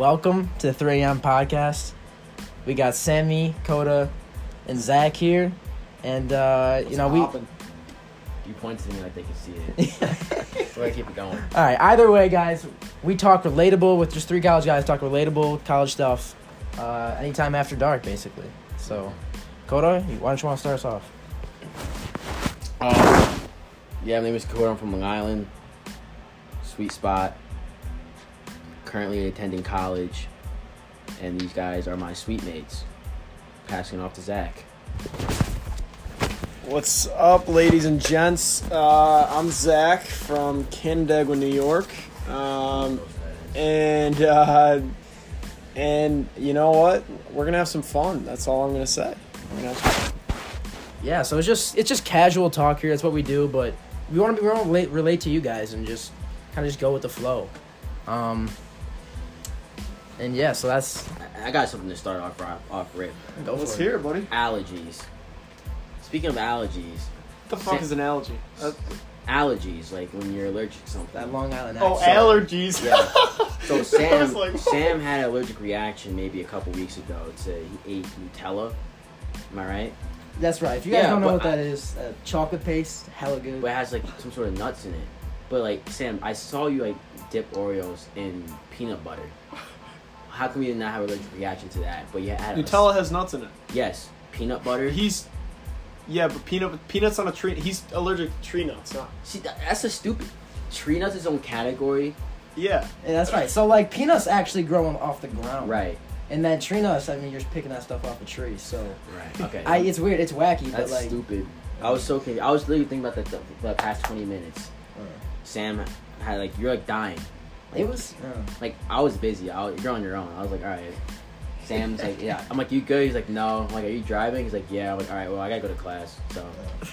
welcome to the 3 a.m. podcast. We got Sammy, Coda, and Zach here. And, uh, you know, we. Poppin'. You point to me like they can see it. so I keep it going. All right, either way, guys, we talk relatable with just three college guys, talk relatable college stuff uh, anytime after dark, basically. So, Coda, why don't you want to start us off? Um, yeah, my name is Cody. I'm from Long Island. Sweet spot. Currently attending college. And these guys are my suite mates. Passing it off to Zach. What's up, ladies and gents? Uh, I'm Zach from Canandaigua, New York, um, and uh, and you know what? We're gonna have some fun. That's all I'm gonna say. We're gonna have some- Yeah, so it's just it's just casual talk here. That's what we do, but we want to be we want to relate, relate to you guys and just kind of just go with the flow. Um, and yeah, so that's I- I got something to start off off, off rip. go Let's hear it, buddy. Allergies. Speaking of allergies, What the fuck is an allergy? Uh, allergies like when you're allergic to something. That Long Island oh, accent. allergies. Yeah. So Sam, like, Sam had an allergic reaction maybe a couple weeks ago to he ate Nutella. Am I right? That's right. If you guys Yeah, don't know what that I- is, uh, chocolate paste, hella good. But it has like some sort of nuts in it. But like Sam, I saw you like dip Oreos in peanut butter. How come you did not have an allergic reaction to that? But you had a- Nutella has nuts in it. yes, peanut butter. He's yeah, but peanut peanuts on a tree. He's allergic to tree nuts. Not. See, that, that's a stupid. Tree nuts is own category, Yeah. Yeah, that's right. So like peanuts actually growing off the ground, right? And then tree nuts, I mean, you're just picking that stuff off a tree. So Right. Okay. I, it's weird, it's wacky, that's but like, stupid. I was so confused. I was literally thinking about that the, the past twenty minutes. uh, Sam had like you're like dying. It was. Uh, like I was busy. I was, you're on your own. I was like, all right. Sam's like, yeah. I'm like, you good? He's like, no. I'm like, are you driving? He's like, yeah. I'm like, all right. Well, I gotta go to class. So.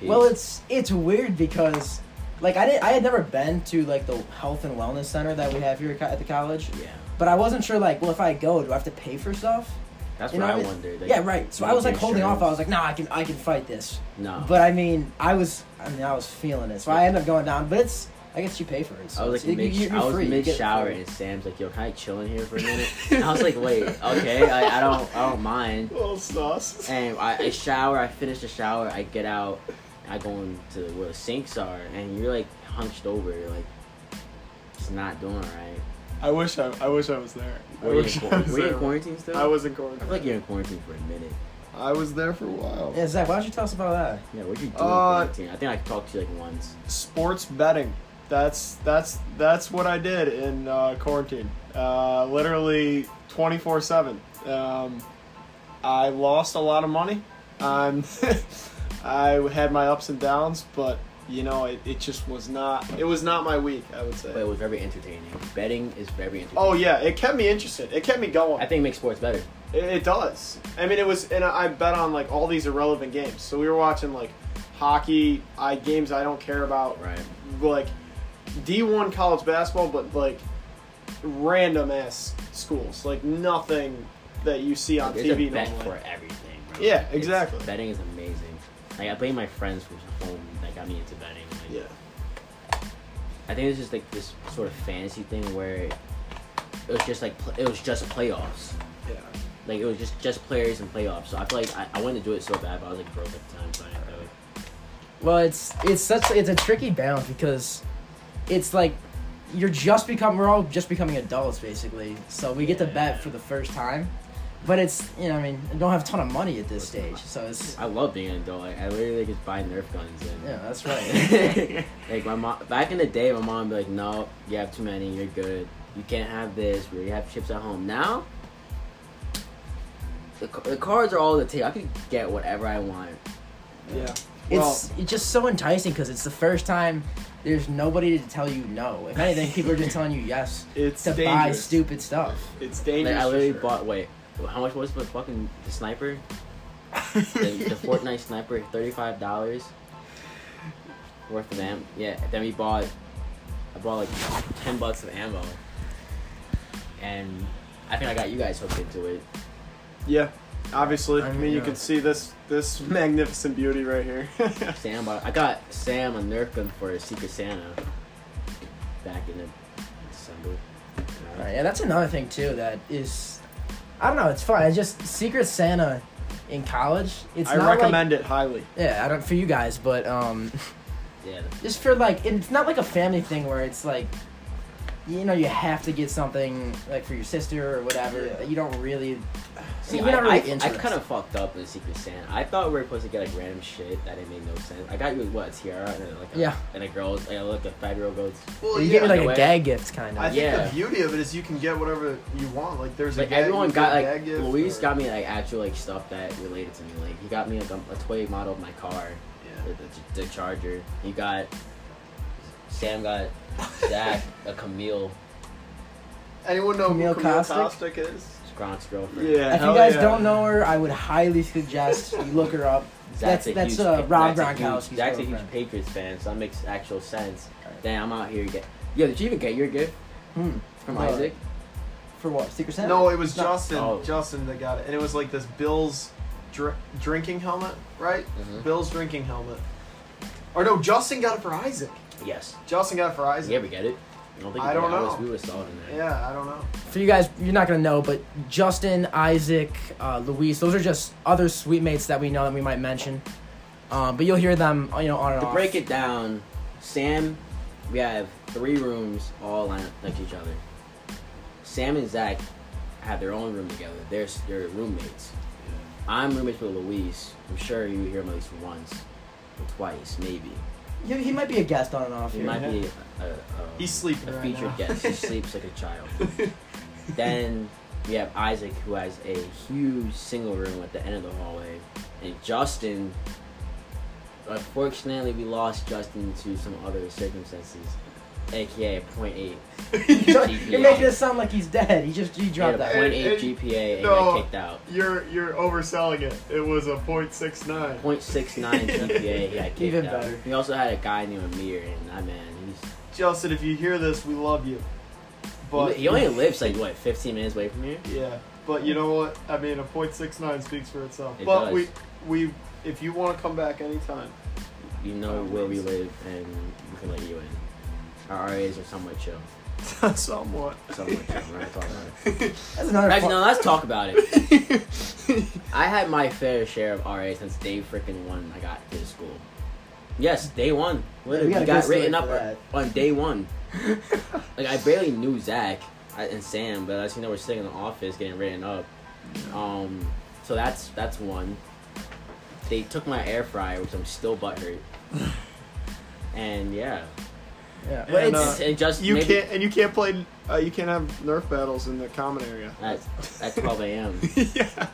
peace. Well, it's it's weird because, like, I did I had never been to like the health and wellness center that we have here at the college, yeah. but I wasn't sure like, well, if I go, do I have to pay for stuff? That's You what know, I wondered. Like, yeah, right. So I was like holding off. I was like, no, I can I can fight this. no. But I mean, I was I mean I was feeling it, so I ended up going down. But it's I guess you pay for it. So I was it's- like you- mid, you're I was free, you mid shower free. and Sam's like, yo, can I chill in here for a minute? and I was like, wait, okay, I, I don't I don't mind. little sauce. And I, I shower. I finish the shower. I get out. I go into where the sinks are, and you're like hunched over, you're like just not doing right. I wish I, I wish I was there. I Were you, in, wish quar- I was were you in quarantine still? I was in quarantine. I quarantine. feel like you're in quarantine for a minute. I was there for a while. Yeah, Zach, why don't you tell us about that? Yeah, what'd you do in Uh, quarantine? I think I talked to you like once. Sports betting. That's that's that's what I did in uh, quarantine. Uh, literally twenty four seven. Um, I lost a lot of money. Um, I had my ups and downs, but you know it, it just was not. It was not my week. I would say. But it was very entertaining. Betting is very entertaining. Oh yeah, it kept me interested. It kept me going. I think it makes sports better. It, it does. I mean, it was, and I bet on like all these irrelevant games. So we were watching like hockey, I games I don't care about, Right. like D one college basketball, but like random ass schools, like nothing that you see on There's TV a bet normally. for everything, bro. Yeah, It's- exactly. betting is amazing. Like I blame my friends from home that got me into betting. Like, Yeah, I think it's just like this sort of fantasy thing where it was just like it was just playoffs. yeah. Like it was just just players and playoffs. So I feel like I, I wanted to do it so bad, but I was like broke at the time, so I didn't do it. Well, it's it's such it's a tricky balance because it's like you're just become we're all just becoming adults basically. So we get to bet for the first time, but it's you know I mean I don't have a ton of money at this stage, so it's I love being an adult. Like, I literally just buy Nerf guns and yeah that's right. like my mom back in the day, my mom would be like, "No, you have too many. You're good. You can't have this. We have chips at home." Now, the, the cards are all the table. I can get whatever I want. Yeah. Well, it's it's just so enticing because it's the first time there's nobody to tell you no. If anything, people are just telling you yes it's to buy stupid stuff. It's Like dangerous. I literally sure. bought. Wait, how much was the fucking the sniper? The, the Fortnite sniper, thirty five dollars worth of ammo. Yeah. Then we bought. I bought like ten bucks of ammo, and I think I got you guys hooked into it. Yeah, obviously. I I mean, mean, you yeah. can see this this magnificent beauty right here. Sam, bought, I got Sam a Nerf gun for a Secret Santa back in December. Right, yeah, that's another thing too. That is, I don't know. It's fun. It's just Secret Santa in college. It's I not recommend it highly. Yeah, I don't for you guys, but um, Yeah. just for like, it's not like a family thing where it's like, you know, you have to get something like for your sister or whatever. Yeah. that You don't really. See, you're I, not really I, I interested. kind of fucked up in Secret Santa. I thought we were supposed to get like random shit that it made no sense. I got you what a tiara and like a, Yeah. and a girl's like like a five year old goes. Well, you give me like no a gag gift, kind of. I think Yeah. the beauty of it is you can get whatever you want. Like there's a Like gag, everyone got get a like gag gift Luis or- got me like actual like stuff that related to me. Like he got me like a, a toy model of my car, Yeah. the, the, the Charger. He got Sam got Zach a Camille, Anyone know Camille who Camille Kostek? Kostek is? Gronk's girlfriend. Yeah. if you guys yeah. don't know her, I would highly suggest you look her up. Zach's That's- a that's, huge, uh, Pa- Rob Zach's a huge- Zach's a huge. Patriots fan, so that makes actual sense. Right. Damn, I'm out here get. Yo, did you even get your gift Hmm. from Uh, Isaac? For what? Secret Santa? No, it was No. Justin. Oh. Justin that got it, and it was like this Bills dr- drinking helmet, right? Mhm. Bill's drinking helmet. Or no, Justin got it for Isaac. Yes. Justin got it for Did Isaac. you ever get it? I don't think I don't know. we would have saw it in there. Yeah, I don't know. For you guys, you're not gonna know, but Justin, Isaac, uh, Luis, those are just other suite mates that we know that we might mention. Um, but you'll hear them, you know, on and To off. break it down, Sam, we have three rooms all lined up next to each other. Sam and Zach have their own room together. They're, they're roommates. I'm roommates with Luis. I'm sure you hear him at least once or twice, maybe. He, he might be a guest on and off He here. might be a, a, um, He's a, sleeping a right featured now. guest. He sleeps like a child. then we have Isaac, who has a huge single room at the end of the hallway, and Justin. Unfortunately, we lost Justin to some other circumstances, aka a point eight. You're making it sound like he's dead. He just he He dropped had a that. point And- eight and- GPA and no. got kicked out. You're you're overselling it. It was a .69. Point six nine GPA, he got kicked Even out. better. We also had a guy named Amir, and that man, he's Justin, if you hear this, we love you. But he only lives like what, fifteen minutes away from here. Yeah, but you know what? I mean, a .69 speaks for itself. It but does. we we if you want to come back anytime, You know uh, where we live, and we can let you in. Our RAs are somewhat chill. somewhat. Somewhat chill. We're not talking about it. That's another. Actually, fu- no, let's talk about it. I had my fair share of RA since day freaking one I got to school. Yes, day one. Literally, we got we got written up that. on day one. like I barely knew Zach and Sam, but I seen they were sitting in the office getting written up. Um, so that's that's one. They took my air fryer, which I'm still butthurt. and yeah, Yeah, And, it's, uh, it just you maybe can't and you can't play. Uh, you can't have Nerf battles in the common area. at, at 12 a.m. yeah.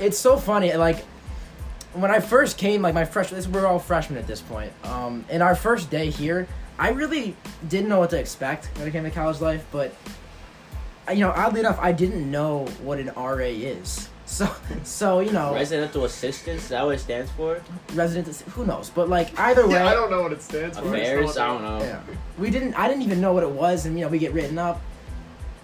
it's so funny. Like when I first came, like my freshman, we're all freshmen at this point. Um, in our first day here, I really didn't know what to expect when it came to college life. But you know, oddly enough, I didn't know what an RA is. So, so you know, Residential assistance, is that what it stands for? resident. Who knows? But like either way, Yeah, I don't know what it stands for. Affairs? I don't know. Yeah. We didn't. I didn't even know what it was, and you know, we get written up.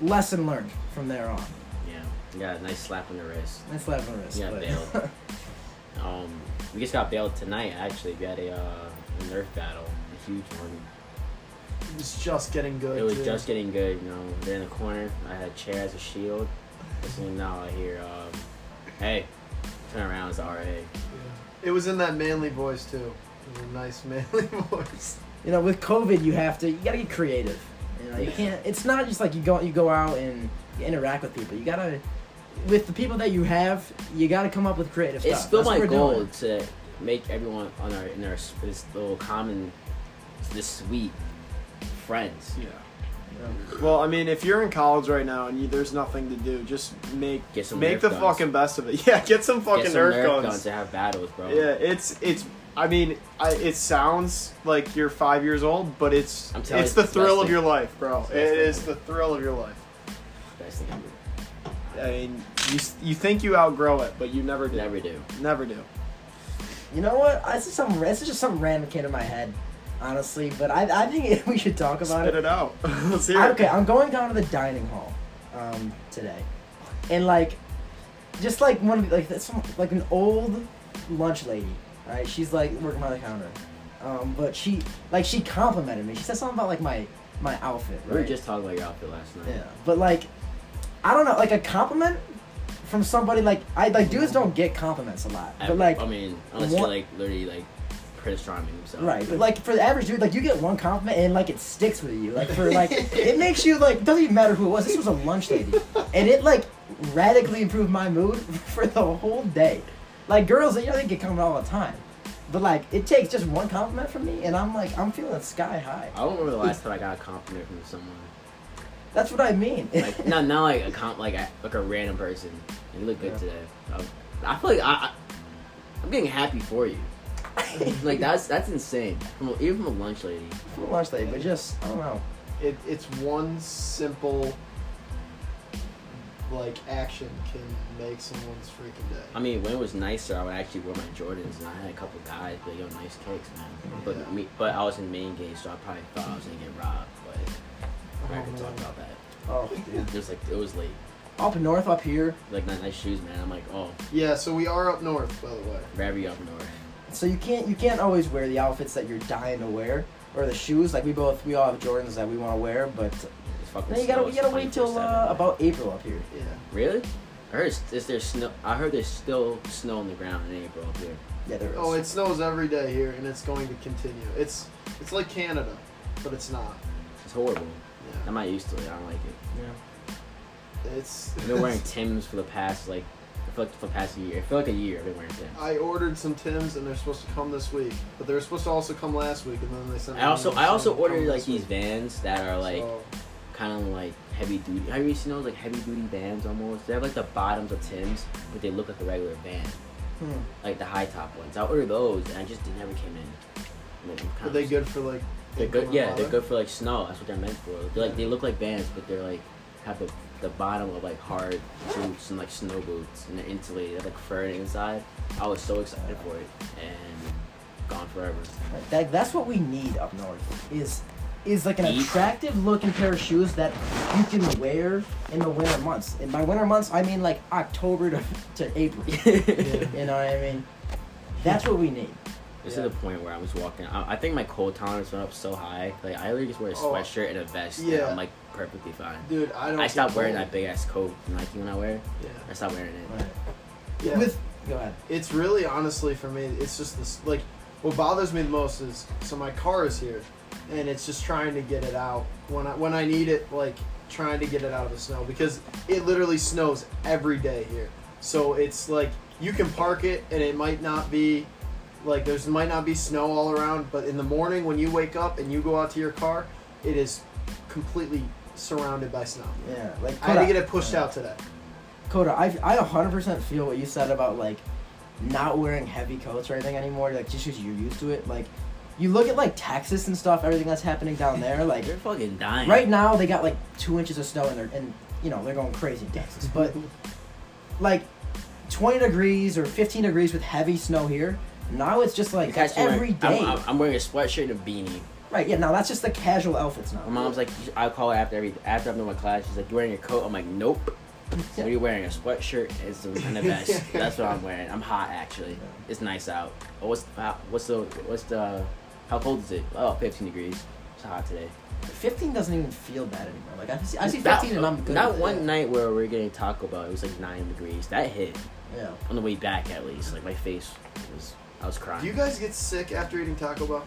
Lesson learned from there on. Yeah, Yeah. nice slap on the wrist. Nice slap on the wrist. Yeah, bailed. Um, we just got bailed tonight. Actually, we had a, uh, a Nerf battle, a huge one. It was just getting good. It was too. just getting good. You know, they're in the corner. I had a chair as a shield. Listening now, I hear, um, "Hey, turn around, it's RA." Yeah. It was in that manly voice too. It was a nice manly voice. you know, with COVID, you have to. You gotta get creative. You know, you can't. It's not just like you go. You go out and you interact with people. You gotta. With the people that you have, you gotta come up with creative stuff. It's still That's my goal doing. to make everyone on our in our s- this little common, this sweet friends. Yeah. Well, I mean, if you're in college right now and you, there's nothing to do, just make Get some make the guns. fucking best of it. Yeah, get some fucking Get some Nerf, Nerf guns. guns to have battles, bro. Yeah, it's it's. I mean, I, it sounds like you're five years old, but it's it's you, the it's the thrill best of your life, bro. It's It the is the thrill of your life. Best thing ever. I mean, you you think you outgrow it, but you never do. Never do. Never do. You know what? This is some. This is just some random came to my head, honestly. But I, I think we should talk about Spit it. it out. Let's hear I- it. okay, I'm going down to the dining hall um, today, and like, just like one of the, like that's some, like an old lunch lady, right? She's like working behind the counter, um, but she like she complimented me. She said something about like my my outfit. We were just talking about your outfit last night. Yeah, but like, I don't know, like a compliment from somebody like I like dudes don't get compliments a lot, I, but like I mean, unless you're like literally like Prince Charming himself. right, but like for the average dude, like you get one compliment and like it sticks with you, like for like it makes you like doesn't even matter who it was. This was a lunch lady, and it like radically improved my mood for the whole day. Like girls, you know, they get complimented all the time, but like it takes just one compliment from me, and I'm like I'm feeling sky high. I don't remember the last time I got a compliment from someone. That's what I mean. Like not not like a comp like a, like a random person. You look good Yeah. today. I, I feel like I, I I'm getting happy for you. Like that's that's insane. From even from a lunch lady. From a lunch lady, but just I don't know. It, it's one simple like action can make someone's freaking day. I mean, when it was nicer, I would actually wear my Jordans, and I had a couple guys be like, "Yo, nice kicks, man." But Yeah. me, but I was in main game, so I probably thought I was gonna get robbed. But we're not gonna talk about that. Oh, dude. just like it was late. Up north, up here. Like nice, nice shoes, man. I'm like, oh, Yeah, so we are up north, by the way. very up north. So you can't you can't always wear the outfits that you're dying to wear or the shoes. Like we both we all have Jordans that we want to wear, but It's then you gotta you gotta wait till uh, about April up here. Yeah. Really? I heard is, is there snow? I heard there's still snow on the ground in April up here. Yeah, there is. Oh, it snows every day here, and it's going to continue. It's it's like Canada, but it's not. It's horrible. Yeah. I'm not used to it. I don't like it. yeah. It's. I've been wearing Tim's for the past like, I feel like for the past year. I feel like a year I've been wearing Tim's. I ordered some Tims, and they're supposed to come this week, but they were supposed to also come last week, and then they sent. I also I also ordered like these week. Vans that are like So, kind of like heavy duty. Have you seen those like heavy duty Vans almost? They have like the bottoms of Tim's, but they look like a regular Van, Hmm. like the high top ones. I ordered those and I just they never came in. Like, are they good for like? They're good. Yeah, they're good for like snow. That's what they're meant for. They're like they look like Vans, but they're like have the the bottom of like hard boots and like snow boots, and they're insulated. They have like fur inside. I was so excited for it, and gone forever. That that's what we need up north is is like an Eat. attractive looking pair of shoes that you can wear in the winter months. And by winter months, I mean like October to, to April. You know what I mean? That's what we need. This Yeah. is the point where I was walking. I, I think my cold tolerance went up so high. Like I literally just wear a Oh. sweatshirt and a vest. and Yeah. I'm like perfectly fine. Dude, I don't. I stopped wearing cold. that big ass coat Nike when I wear. it. Yeah. I stopped wearing it. Right. Yeah. With go ahead. It's really honestly for me, it's just this like what bothers me the most is so my car is here and it's just trying to get it out when I when I need it like trying to get it out of the snow because it literally snows every day here. So it's like you can park it and it might not be like there's might not be snow all around, but in the morning when you wake up and you go out to your car, it is completely surrounded by snow. Yeah, like I had to get it pushed yeah. out today. Coda, I I 100% feel what you said about like not wearing heavy coats or anything anymore. Like just because you're used to it. Like you look at like Texas and stuff, everything that's happening down there. Like they're fucking dying. right now they got like two inches of snow and they're and you know they're going crazy in Texas. But like 20 degrees or 15 degrees with heavy snow here. Now it's just like You that's every wearing- day. I'm, I'm, I'm wearing a sweatshirt and a beanie. Right? Yeah. Now that's just the casual outfits now. My mom's like, I call her after every after I'm done my class. She's like, you're wearing your coat?" I'm like, "Nope." So are you wearing a sweatshirt It's the- and a vest? That's what I'm wearing. I'm hot actually. It's nice out. Oh, what's how, what's the what's the how cold is it? Oh, 15 degrees. It's hot today. 15 doesn't even feel bad anymore. Like I see, I see That- 15 and I'm good. That with it. one night where we were getting Taco Bell, it was like nine degrees. That hit Yeah. on the way back at least. Like my face was, I was crying. Do you guys get sick after eating Taco Bell?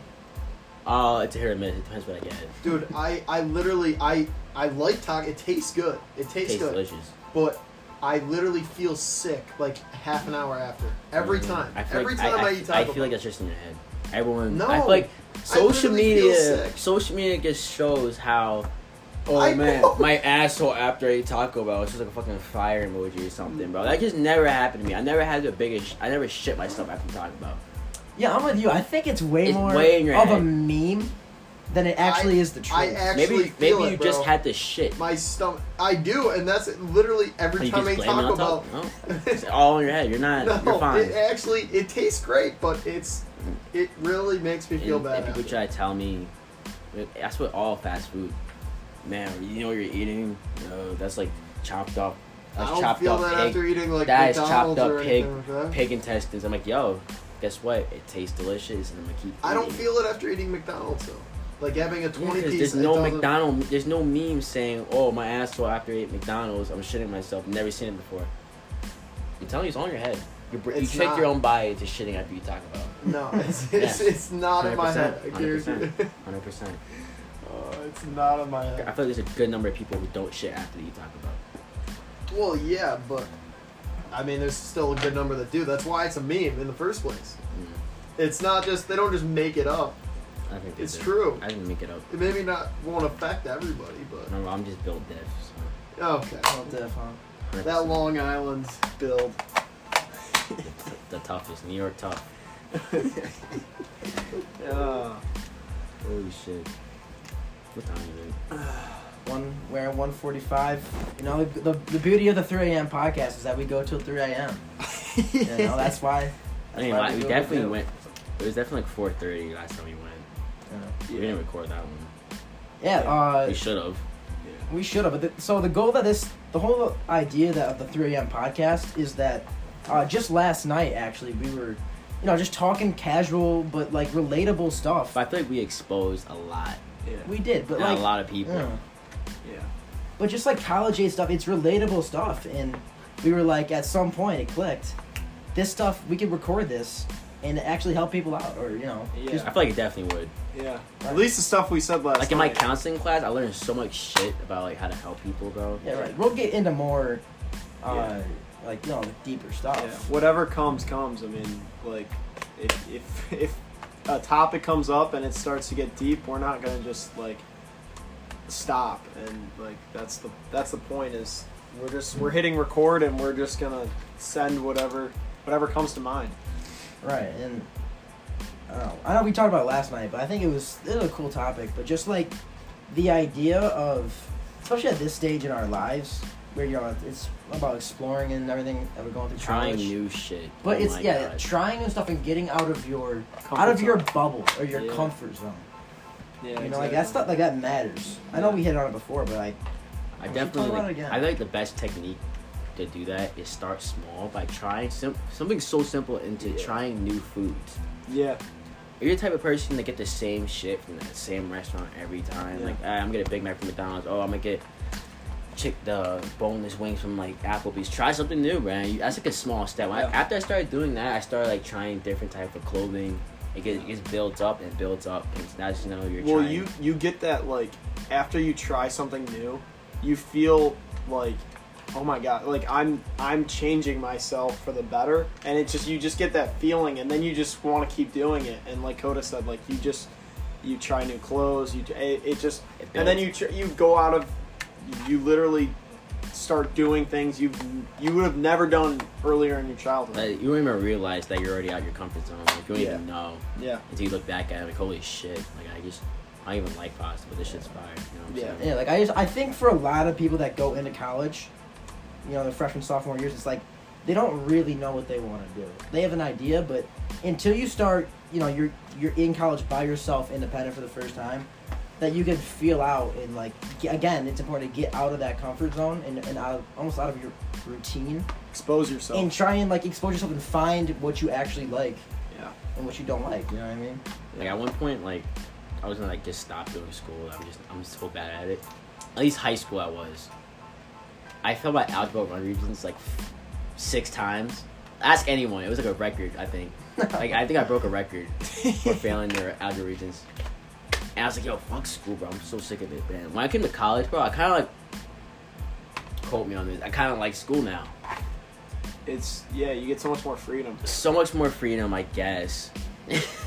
Oh, it's a hit or miss. It depends what I get. Dude, I, I literally I I like taco. It tastes good. It tastes, tastes good. delicious. But I literally feel sick like half an hour after. Every Mm, time. I feel Every like, time I, eat I, Taco feel like that's just in your head. Everyone. No. I feel like social literally feel media. sick. Social media just shows how. Oh I man, know. my asshole after I ate Taco Bell. It's just like a fucking fire emoji or something, bro. That just never happened to me. I never had the biggest. I never shit myself after Taco Bell. Yeah, I'm with you. I think it's way It's more way in your of a head. meme than it actually is the truth. I actually Maybe feel maybe it, you bro. just had the shit. my stomach. I do, and that's literally every You time I talk about. it Taco Bell. No. It's all in your head. You're not. no, you're fine. it actually it tastes great, but it's it really makes me feel and, bad. and people after. try to tell me that's what all fast food man you know what you're eating you know that's like chopped up I that's don't chopped feel up that pig after eating like that is McDonald's chopped or up pig anything like that. pig intestines i'm like yo guess what it tastes delicious and i'm gonna keep I don't feel it after eating McDonald's though. Like having a Yeah, 20 'cause piece. there's no doesn't- McDonald. There's no meme saying, "Oh, my asshole after I ate McDonald's, I'm shitting myself." Never seen it before. I'm telling you, it's on your head. You, br- you It's trick your own body into shitting after you talk about. No, it's, it's, Yeah. it's not in my head. I 100%, guarantee 100 percent. Uh, it's not in my head. I feel like there's a good number of people who don't shit after you talk about. Well, yeah, but I mean, there's still a good number that do. That's why it's a meme in the first place. Mm, It's not just they don't just make it up. I think It's do. true. I didn't make it up. It maybe not won't affect everybody, but No, I'm just built diff. So okay. Well, diff, huh? That Long Island build. the, the toughest, New York tough. Yeah. Holy shit. What time is it? One we're at 145. You know, the, the beauty of the 3 a.m. podcast is that we go till 3 a.m. You know, that's why. I mean, why we we do what we definitely went. It was definitely like 4:30 last time we went. Yeah, We didn't record that one. yeah uh, we should have. We should have. But the, so the goal that this, the whole idea that of the 3 a.m. podcast is that uh, just last night actually we were, you know, just talking casual but like relatable stuff. But I feel like we exposed a lot, Yeah. we did, but not like a lot of people. yeah. Yeah. but just like college age stuff, it's relatable stuff, and we were like at some point it clicked. This stuff we could record this and actually help people out, or you know, Yeah. just I feel like it definitely would. Yeah. At least the stuff we said last Like in my night. counseling class, I learned so much shit about like how to help people, bro. yeah, right. We'll get into more, uh, Yeah. like you know, deeper stuff. Yeah. Whatever comes, comes. I mean, like, if, if, if a topic comes up and it starts to get deep, we're not going to just, like, stop. And, like, that's the, that's the point is we're just, we're hitting record and we're just going to send whatever, whatever comes to mind. Right, and I know. I know we talked about it last night, but I think it was it was a cool topic. But just like the idea of, especially at this stage in our lives, where you know it's about exploring and everything that we're going through Trying college. new shit. but Oh it's yeah, God. trying new stuff and getting out of your Comfort out of your bubble or your Yeah. comfort zone. Yeah, you know, like that stuff like that matters. I know we hit on it before, but like I definitely talk about like. I think the best technique to do that is start small by trying sim- something so simple into Yeah. trying new foods. Yeah. Are you the type of person to get the same shit from the same restaurant every time? Yeah. Like, ah, I'm gonna get a Big Mac from McDonald's. Oh, I'm gonna get chick the boneless wings from like Applebee's. Try something new, man. You, that's like a small step. When I- after I started doing that, I started like trying different type of clothing. It gets, it gets built up and builds up, and that's you know you're Well, trying. you you get that like after you try something new, you feel like oh my god, like I'm I'm changing myself for the better, and it just you just get that feeling, and then you just want to keep doing it. And like Coda said, like you just you try new clothes, you it, it just It and then you tr- you go out of you literally start doing things you you would have never done earlier in your childhood. Like, you don't even realize that you're already out your comfort zone. Like, you don't Yeah. even know yeah, until you look back at it. Like, holy shit! Like, I just I don't even like pasta, but this shit's fire. You know what I'm Yeah. saying? yeah, like I just I think for a lot of people that go into college, you know, the freshman sophomore years, it's like they don't really know what they want to do. They have an idea, but until you start, you know, you're you're in college by yourself, independent for the first time, that you can feel out and like get, again, it's important to get out of that comfort zone and, and out of almost out of your routine expose yourself. and try and like expose yourself and find what you actually like yeah, and what you don't like. You know what I mean? Like at one point, like I was gonna like just stop doing school. I'm just I'm so bad at it. At least high school, I was. I failed my algebra run Regents like six times. Ask anyone. It was like a record. I think. Like I think I broke a record for failing their algebra Regents. And I was like, yo, fuck school, bro. I'm so sick of it, man. When I came to college, bro, I kind of like quote me on this. I kind of like school now. it's yeah, you get so much more freedom. So much more freedom, I guess.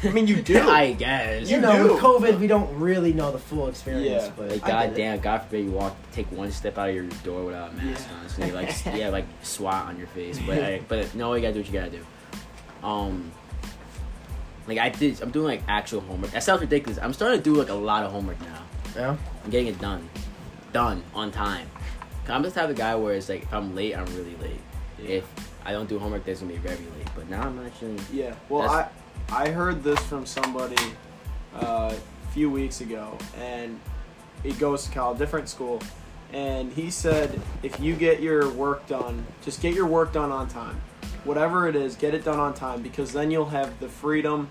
I mean, you do. I guess. You You know, do. with COVID, we don't really know the full experience. Yeah. but Like I get it. goddamn, God forbid you walk, take one step out of your door without a mask Yeah. on. So you like, yeah, like SWAT on your face. But I, but no, you gotta do what you gotta do. Um, like I did, I'm doing like actual homework. That sounds ridiculous. I'm starting to do like a lot of homework now. Yeah. I'm getting it done, done on time. 'Cause I'm the type of guy where it's like if I'm late, I'm really late. If I don't do homework, there's gonna be very late. But now I'm actually. Yeah. Well, I I heard this from somebody uh, a few weeks ago, and he goes to college, different school, and he said if you get your work done, just get your work done on time. Whatever it is, get it done on time because then you'll have the freedom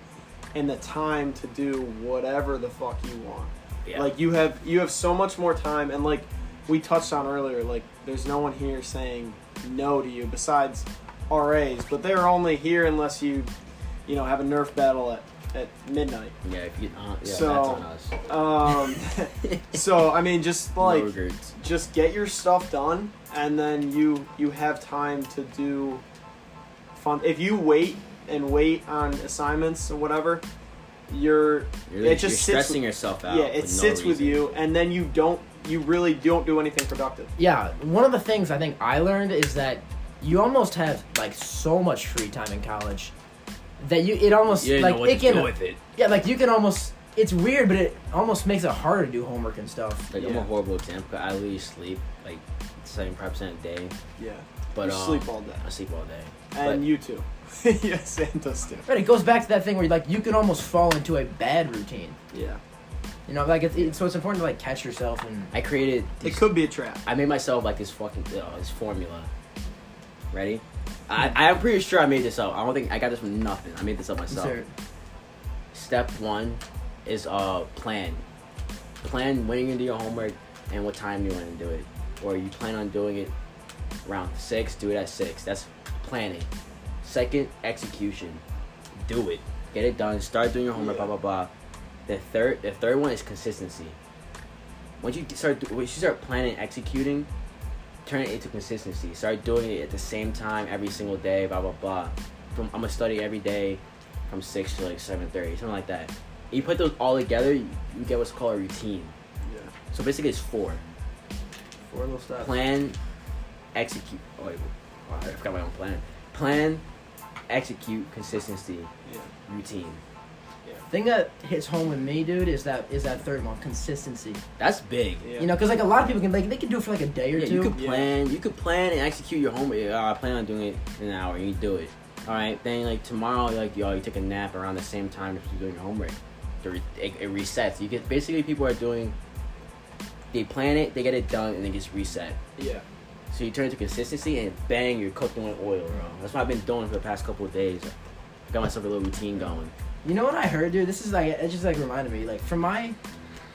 and the time to do whatever the fuck you want. Yeah. Like you have you have so much more time and like we touched on earlier, like there's no one here saying no to you besides RAs, but they're only here unless you you know have a nerf battle at, at midnight. yeah, if you, uh, yeah, So- that's on us. Um so I mean just like no just get your stuff done and then you you have time to do fun if you wait and wait on assignments or whatever you're You're, it just you're sits stressing with- yourself out. yeah for it no sits with you and then you don't you really don't do anything productive Yeah, one of the things I think I learned is that you almost have like so much free time in college that you it almost You like know what it to can do with it. yeah like you can almost it's weird but it almost makes it harder to do homework and stuff. Like I'm a horrible example. I literally sleep like seventy five percent a day, yeah but you um, sleep all day I sleep all day. and but- you too yes santos too But it goes back to that thing where like you can almost fall into a bad routine. yeah You know, like it's, it, so it's important to like catch yourself and I created. it could be a trap I made myself like this fucking uh, this formula. Ready? I I'm pretty sure I made this up. I don't think I got this from nothing. I made this up myself. Sir, Step one is uh plan. Plan when you're gonna do your homework and what time you want to do it, or you plan on doing it around six. Do it at six. That's planning. Second, execution. Do it. Get it done. Start doing your homework. Yeah. Blah blah blah. The third, the third one is consistency. Once you start, once you start planning, executing, turn it into consistency. Start doing it at the same time every single day. Blah blah blah. From I'm gonna study every day, from six to like seven thirty, something like that. You put those all together, you, you get what's called a routine. yeah So basically, it's four: four little steps. plan, execute. Oh wait, oh, I forgot my own plan. Plan, execute, consistency, yeah routine. Thing that hits home with me, dude, is that is that third one, consistency. That's big. yeah You know, because like a lot of people can like they can do it for like a day or Yeah, two. you could Yeah. plan. You could plan and execute your homework. Yeah, I plan on doing it in an hour. And you do it. All right. Then like tomorrow, like yo, you take a nap around the same time as you're doing your homework. It, it resets. You get basically people are doing. They plan it, they get it done, and it gets reset. yeah So you turn it to consistency, and bang, you're cooking with oil, bro. That's what I've been doing for the past couple of days. I Got myself a little routine going. You know what I heard, dude? This is like it just like reminded me, like from my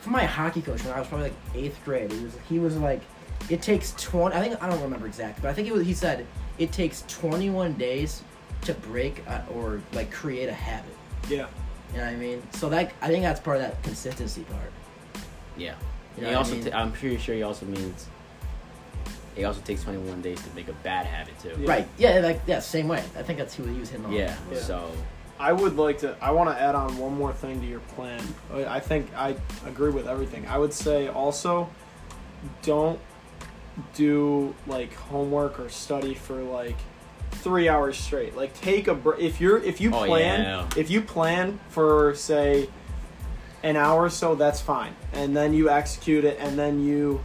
from my hockey coach when I was probably like eighth grade. He was he was like, it takes twenty. I think I don't remember exactly, but I think it was. He said it takes twenty one days to break uh, or like create a habit. yeah You know what I mean? So that I think that's part of that consistency part. Yeah. You And know he what I also, mean? t- I'm pretty sure he also means. It also takes 21 days to make a bad habit too. Yeah. Right? Yeah, like yeah, same way. I think that's who he was hitting on. Yeah. Yeah. So I would like to. I want to add on one more thing to your plan. I I think I agree with everything. I would say also, don't do like homework or study for like three hours straight. Like take a break. If you're if you Oh, plan yeah. if you plan for say an hour or so, that's fine, and then you execute it, and then you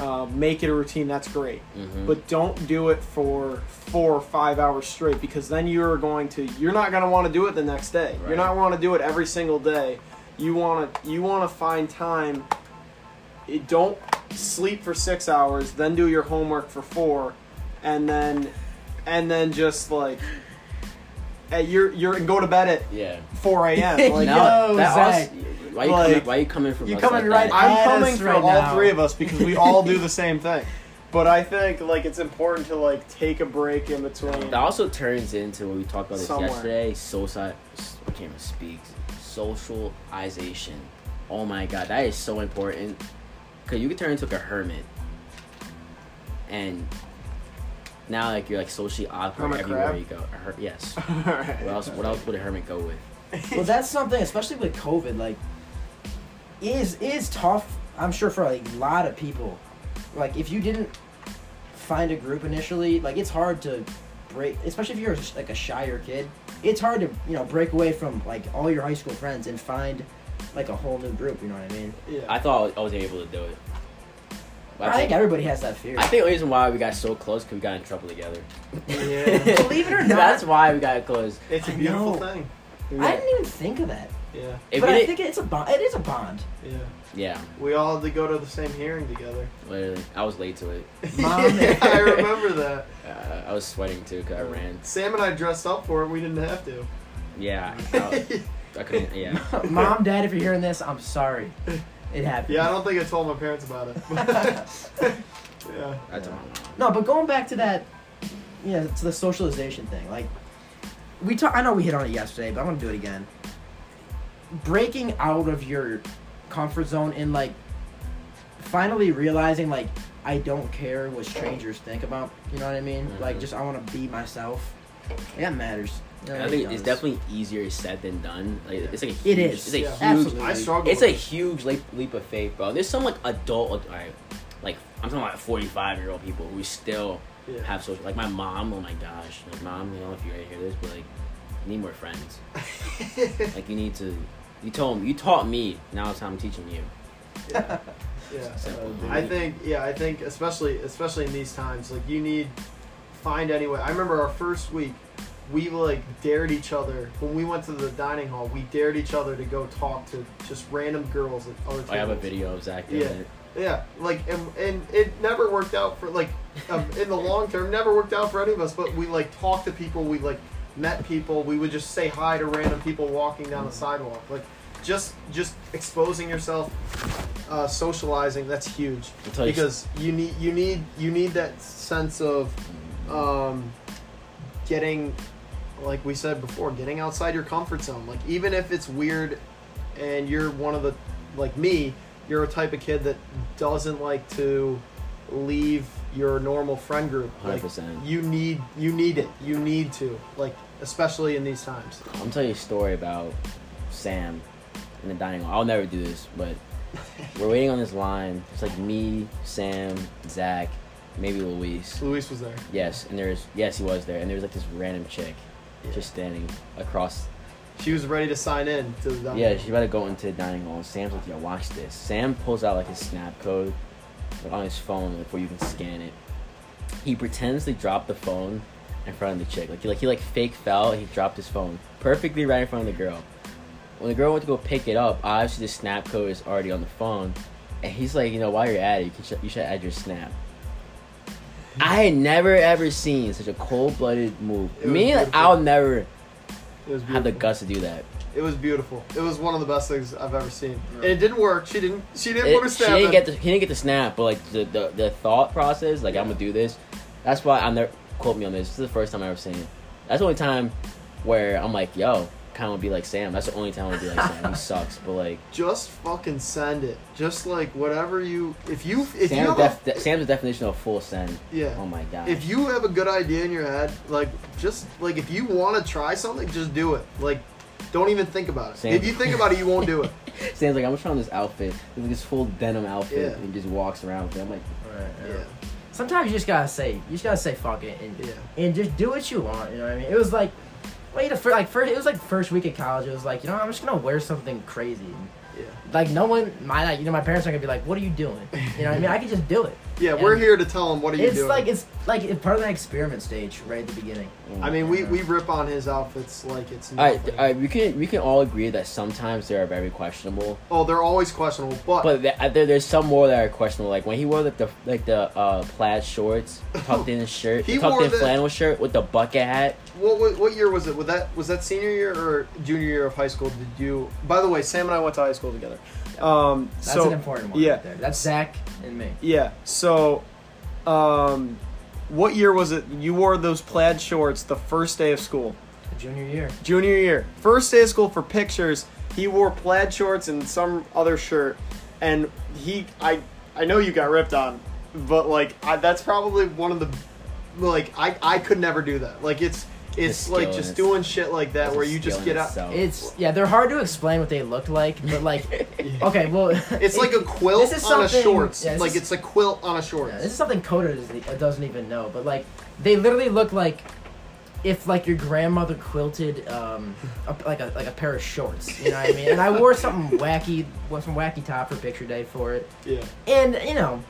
uh, make it a routine. That's great mhm. but don't do it for four or five hours straight because then you're going to you're not going to want to do it the next day Right. you're not want to do it every single day you want to you want to find time it, don't sleep for six hours then do your homework for four and then and then just like at you're you're and go to bed at yeah. 4 a.m like Yo, that Zach. Why you Like, coming? Why you coming from? you us coming like right that? i'm at coming us for right all now. three of us because we all do the same thing but i think like it's important to like take a break in between That also turns into what we talked about this Somewhere. yesterday. Social, I can't even speak. Socialization. Oh my god, that is so important. Cause you can turn into like a hermit, and now like you're like socially awkward Hermit everywhere crab? you go. Her- yes. Alright. What else? What else would a hermit go with? well, that's something, especially with COVID, like, is is tough. I'm sure for a lot of people. Like, if you didn't find a group initially, like, it's hard to break. Especially if you're like a shyer kid, it's hard to you know break away from like all your high school friends and find like a whole new group. You know what I mean? Yeah. I thought I was able to do it. But I think everybody has that fear. I think the reason why we got so close because we got in trouble together. Yeah. Believe it or not- that's why we got close. it's a beautiful know. thing. I didn't even think of that, Yeah. If but we I think it's a bond. It is a bond. Yeah. yeah, We all had to go to the same hearing together. literally, I was late to it. Mom yeah, I remember that. Uh, I was sweating too because I ran. Sam and I dressed up for it. We didn't have to. Yeah, I, I couldn't. Yeah. Mom, Dad, if you're hearing this, I'm sorry. It happened. Yeah, I don't think I told my parents about it. yeah. That's a No, but going back to that, yeah, to the socialization thing. Like, we talk. I know we hit on it yesterday, but I'm gonna do it again. Breaking out of your comfort zone and like finally realizing like I don't care what strangers think about. You know what I mean? Like, Mhm. just I want to be myself. That matters. You know, I it think it's definitely easier said than done. Like it's like a huge, is. It's a Yeah. huge. Absolutely. I struggle. It's a huge leap, leap of faith, bro. There's some like adult, all right, like I'm talking about 45 year old people who still Yeah. have social. Like my mom. Oh my gosh, like mom. You know, if you ready to hear this, but like, you need more friends. Like you need to. You told me. you taught me. Now it's time I'm teaching you. yeah. Yeah. Simple. I think yeah, I think especially especially in these times, like you need find any way. I remember our first week, we like dared each other when we went to the dining hall. We dared each other to go talk to just random girls at other tables. I have a video of Zach doing Yeah. it. Yeah, like and, and it never worked out for like um, in the long term. Never worked out for any of us. But we like talked to people. We like met people. We would just say hi to random people walking down the sidewalk. Like just just exposing yourself, uh, socializing. That's huge you because you need you need you need that sense of um, getting like we said before getting outside your comfort zone like even if it's weird and you're one of the like me you're a type of kid that doesn't like to leave your normal friend group like 100%. you need you need it you need to like especially in these times I'm gonna you a story about Sam in the dining hall. I'll never do this, but we're waiting on this line. It's like me, Sam, Zach, maybe Luis. luis was there Yes, and there's yes he was there, and there was like this random chick Yeah. just standing across. she was ready to sign in to the dining Yeah, she's about to go into the dining hall. And Sam's like, "Yo, watch this." Sam pulls out like his snap code, like on his phone, like where you can scan it. He pretends to drop the phone in front of the chick. Like he like he like fake fell. He dropped his phone perfectly right in front of the girl. When the girl went to go pick it up, obviously the snap code is already on the phone, and he's like, you know, while you're at it, you, can sh- you should add your snap. I had never ever seen such a cold blooded move. It Me, like. I'll never have the guts to do that. It was beautiful. It was one of the best things I've ever seen. Yeah. And it didn't work. She didn't. She didn't It- put she snap didn't in. get the he didn't get the snap, but like the the, the thought process, like I'm gonna do this. That's why I'm never quote me on this. This is the first time I ever seen it. That's the only time where I'm like, yo, kind of be like Sam. That's the only time I would be like Sam. He sucks, but like Just fucking send it. Just like whatever you. If you. If you Sam's, have def- a, de- Sam's definition of full send. yeah. Oh my god. If you have a good idea in your head, like just like if you want to try something, just do it. Like, don't even think about it. Sam- If you think about it, you won't do it. Sam's like, I'm just trying this outfit. Like this full denim outfit, Yeah. and he just walks around with it. I'm like, Right, yeah. Yeah. Sometimes you just gotta say, you just gotta say fuck it and Yeah. and just do what you want. You know what I mean? It was like, wait, like first, it was like first week of college. It was like, you know, I'm just gonna wear something crazy. Yeah. Like no one, my like, you know, my parents are gonna be like, what are you doing? You know what I mean? I can just do it. Yeah. We're And here to tell them what are you doing? It's doing. like it's like it's part of that experiment stage right at the beginning. oh I mean, we, we rip on his outfits like it's All right, nothing. all right, we can we can all agree that sometimes they are very questionable. oh, they're always questionable, but, But th- uh, there, there's some more that are questionable. Like when he wore like the like the uh, plaid shorts, tucked in his shirt, He tucked wore in the- flannel shirt with the bucket hat. What, what what year was it? Was that was that senior year or junior year of high school? Did you? By the way, Sam and I went to high school together. Um, That's so an important one yeah. right there. That's Zach and me. yeah. So, um, what year was it? You wore those plaid shorts the first day of school, Junior year. junior year. First day of school for pictures. He wore plaid shorts and some other shirt, and he I I know you got ripped on, but like I, that's probably one of the like I I could never do that. Like it's it's skill like just its- doing shit like that where you just get out. itself. It's yeah, they're hard to explain what they look like, but like, okay, well, It's like a quilt this is on a something- shorts. yeah, this like is- it's a quilt on a shorts. Yeah, this is something Coda doesn't, doesn't even know, but like they literally look like if like your grandmother quilted um a, like a like a pair of shorts, you know what I mean? And I wore something wacky, wore some wacky top for picture day for it, yeah, and you know,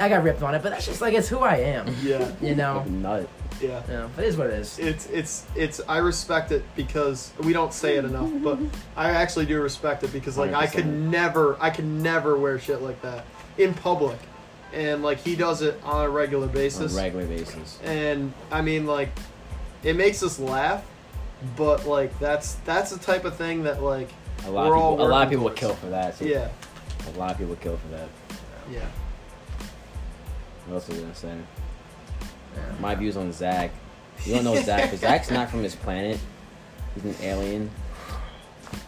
I got ripped on it, but that's just like it's who I am, yeah, you know. Fucking nut. Yeah. Know, it is what it is. It's it's it's. I respect it because we don't say it enough, but I actually do respect it because like I could 100%. never, I could never wear shit like that in public, and like he does it on a regular On basis. a regular basis. and I mean like it makes us laugh but like that's that's the type of thing that like A lot, We're of all people, a lot of people would towards. kill for that. too. yeah A lot of people would kill for that. Yeah. What else was I gonna say? Yeah. My views on Zach. You don't know Zach, but Zach's not from this planet. He's an alien.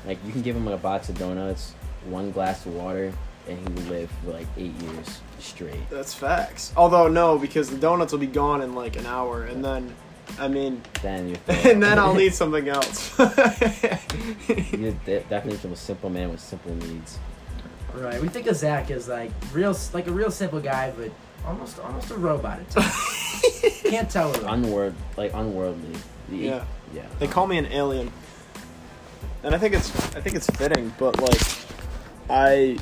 Like you can give him like, a box of donuts, one glass of water, and he will live for like eight years straight. that's facts although no because the donuts will be gone in like an hour and then i mean Then you're and then i'll need something else You're de- definitely a simple man with simple needs. Right. We think of Zach as like real, like a real simple guy, but almost, almost a robot. At times. Can't tell him. Unworld, like unworldly. Yeah. Yeah. They call me an alien, and I think it's I think it's fitting. But like, I,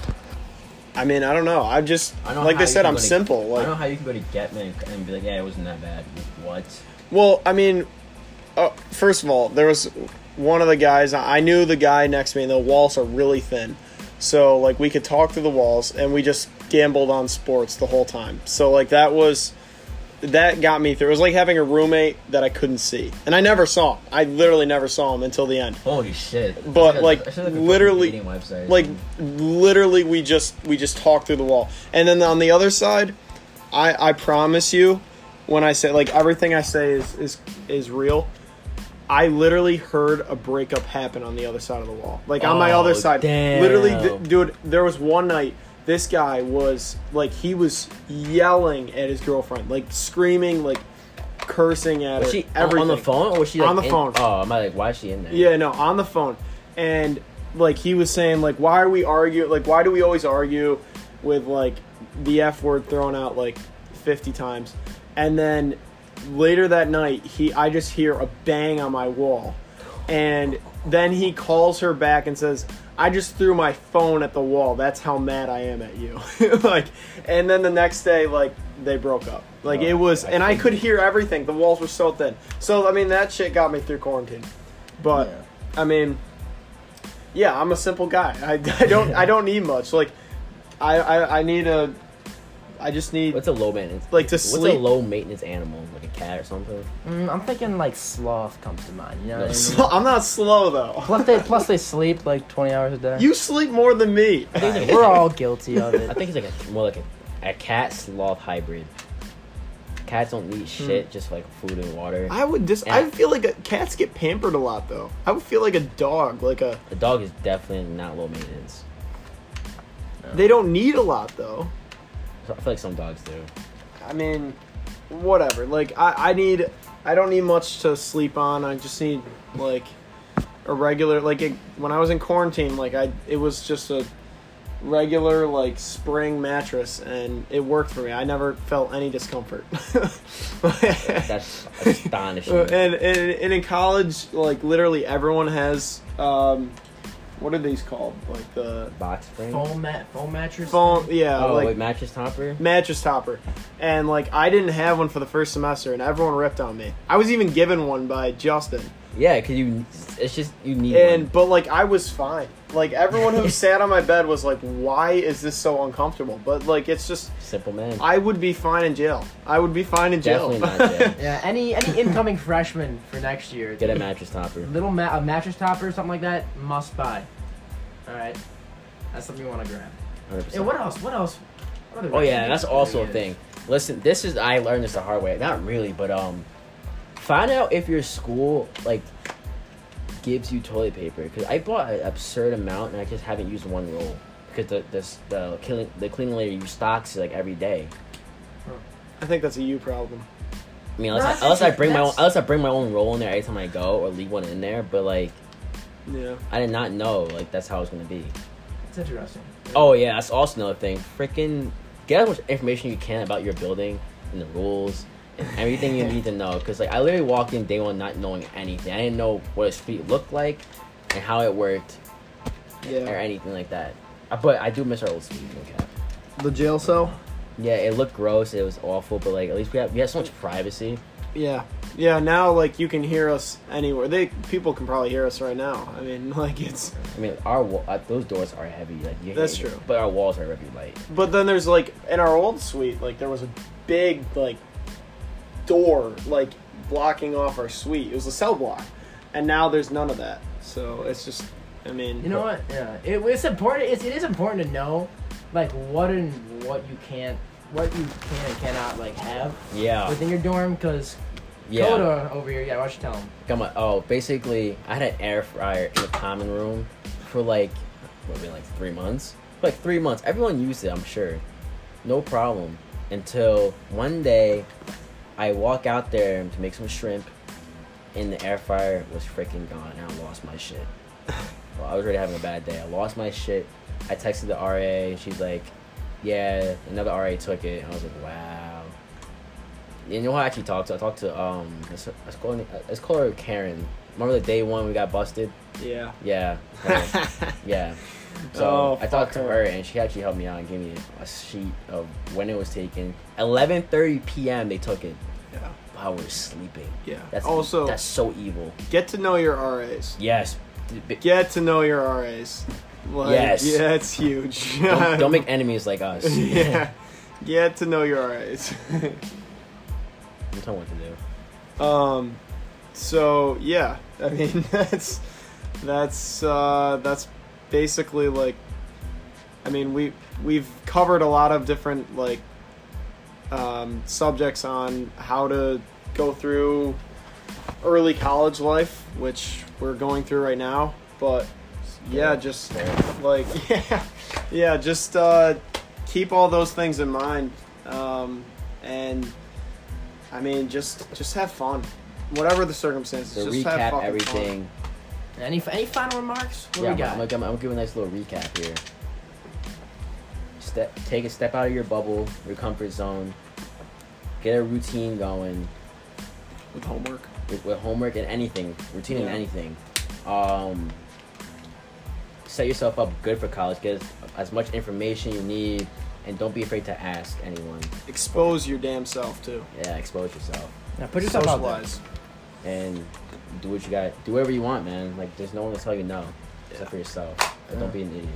I mean, I don't know. I just I know like how they you said, can I'm go to- simple. I don't know how you can go to Getman and be like, yeah, it wasn't that bad. What? well, I mean, uh, first of all, there was one of the guys. I knew the guy next to me, and the walls are really thin, so like we could talk through the walls, and we just gambled on sports the whole time. So like that was. That got me through. It was like having a roommate that I couldn't see, and I never saw him. I literally never saw him until the end. Holy shit! But, like, that's a fucking literally- like literally we just we just talked through the wall and then on the other side i i promise you when i say like everything i say is is is real i literally heard a breakup happen on the other side of the wall like on my Oh, other side damn. literally dude there was one night this guy was like he was yelling at his girlfriend like screaming like cursing at was her she everything on the phone or was she like, On the in- phone. Oh, I'm like, why is she in there? yeah, no, on the phone. And like he was saying like why are we argue like why do we always argue with like the F word thrown out like 50 times. And then later that night he I just hear a bang on my wall. And then he calls her back and says, I just threw my phone at the wall. That's how mad I am at you. like and then the next day like they broke up. Like Oh, it was I and I could hear everything. The walls were so thin. So I mean that shit got me through quarantine. But Yeah. I mean, yeah, I'm a simple guy. I, I don't I don't need much. Like, I, I I need a, I just need What's a low maintenance? Like, to What's a low maintenance animal? Like a cat or something? Mm, I'm thinking like sloth comes to mind. You know what I mean? I'm not slow though. Plus they plus they sleep like 20 hours a day. You sleep more than me. I think it's We're all guilty of it. I think it's like a more like a, a cat sloth hybrid. Cats don't Hmm. eat shit, just like food and water. I would just. I feel like a, cats get pampered a lot though. I would feel like a dog. Like a. The dog is definitely not low maintenance. They don't need a lot though. I feel like some dogs do. I mean, whatever. Like I, I need. I don't need much to sleep on. I just need like a regular. Like it, when I was in quarantine, like I, it was just a regular like spring mattress, and it worked for me. I never felt any discomfort. That's astonishing. and, and and in college, like literally everyone has. um what are these called? Like the Box spring. Foam mat, foam mattress. phone, yeah, Oh, like wait, mattress topper. mattress topper and like i didn't have one for the first semester and everyone ripped on me i was even given one by justin Yeah, cause you. It's just you need and one. but like i was fine like everyone who sat on my bed was like why is this so uncomfortable but like it's just Simple man. i would be fine in jail i would be fine in jail Definitely not jail. Yeah, any any incoming freshman for next year. Get a mattress topper. little ma- a mattress topper or something like that must buy. All right, that's something you want to grab. 100%. Yeah, what else? What else? What Oh yeah, that's also a thing. Listen, this is I learned this the hard way. Not really, but um, find out if your school like gives you toilet paper because I bought an absurd amount and I just haven't used one roll because the the the cleaning the cleaning lady stocks like every day. i think that's a you problem I mean, unless, I, unless I bring my own unless I bring my own roll in there every time I go or leave one in there, but like yeah I did not know like that's how it's gonna be. It's interesting. Oh yeah, that's also another thing. Freaking get as much information you can about your building and the rules and everything you need to know. Cause like I literally walked in day one not knowing anything. I didn't know what a street looked like and how it worked or anything like that. Uh, But I do miss our old no cap. the jail cell Yeah, it looked gross. It was awful, but like at least we have we have so much privacy. yeah yeah now like you can hear us anywhere they people can probably hear us right now i mean like it's I mean, our uh, those doors are heavy. Like you, That's true. but our walls are very light. But then there's like in our old suite, like there was a big like door like blocking off our suite. It was a cell block, and now there's none of that. So it's just, I mean, You know what? Yeah, it, it's important. It's, it is important to know, like what and what you can't, what you can and cannot like have Yeah. within your dorm. Because Yeah. Coda over here, yeah, why don't you tell him? Come on. Oh, basically, I had an air fryer in the common room for like, what, maybe like three months? For like three months. Everyone used it, I'm sure. No problem. Until one day, I walk out there to make some shrimp, and the air fryer was freaking gone, and I lost my shit. well, I was already having a bad day. I lost my shit. I texted the RA, and she's like, "Yeah, another RA took it." And I was like, "Wow." And You know who I actually talked to? I talked to um, let's, let's call her, let's call her Karen. Remember the day one we got busted? yeah. Yeah, her. yeah. So Oh, I talked to her her. and she actually helped me out and gave me a sheet of when it was taken. 11:30 p.m. they took it Yeah. while we were sleeping. Yeah. That's also that's so evil. get to know your RAs. Yes. Get to know your RAs. Like, Yes. Yeah, it's huge. Don't, don't make enemies like us. yeah. Get to know your RAs. I'm telling what to do. Um, so yeah, I mean that's that's uh, that's basically like, I mean we we've covered a lot of different like um, subjects on how to go through early college life, which we're going through right now. But yeah, just like yeah, yeah, just uh, keep all those things in mind, um, and I mean, just just have fun, whatever the circumstances. To just have recap everything. Any any final remarks? What yeah, we I'm, got? I'm, gonna- I'm gonna give a nice little recap here. Step, take a step out of your bubble, your comfort zone. Get a routine going with homework. with, with homework and anything, routine and anything. Um, set yourself up good for college. Get as, as much information you need, and don't be afraid to ask anyone. Expose your damn self too. Yeah, expose yourself Now put yourself out there. Socialize. and do what you got. Do whatever you want, man. Like there's no one to tell you no, except for yourself. But don't be an idiot.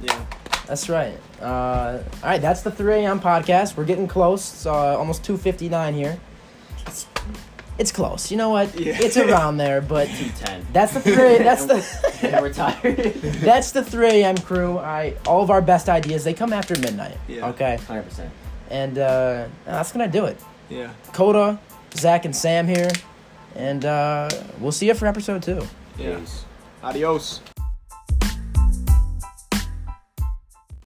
Yeah. That's right. Uh, all right, that's the 3 a.m. podcast. We're getting close. It's uh, almost 2:59 here. It's, it's close. You know what? Yeah. It's around there, but Two ten. that's the three. That's the. and we're tired. That's the 3 a.m. crew. I all of our best ideas they come after midnight. Yeah. Okay, Hundred percent. and uh, that's gonna do it. Yeah. Coda, Zach, and Sam here, and uh, we'll see you for episode two. Peace. Adios.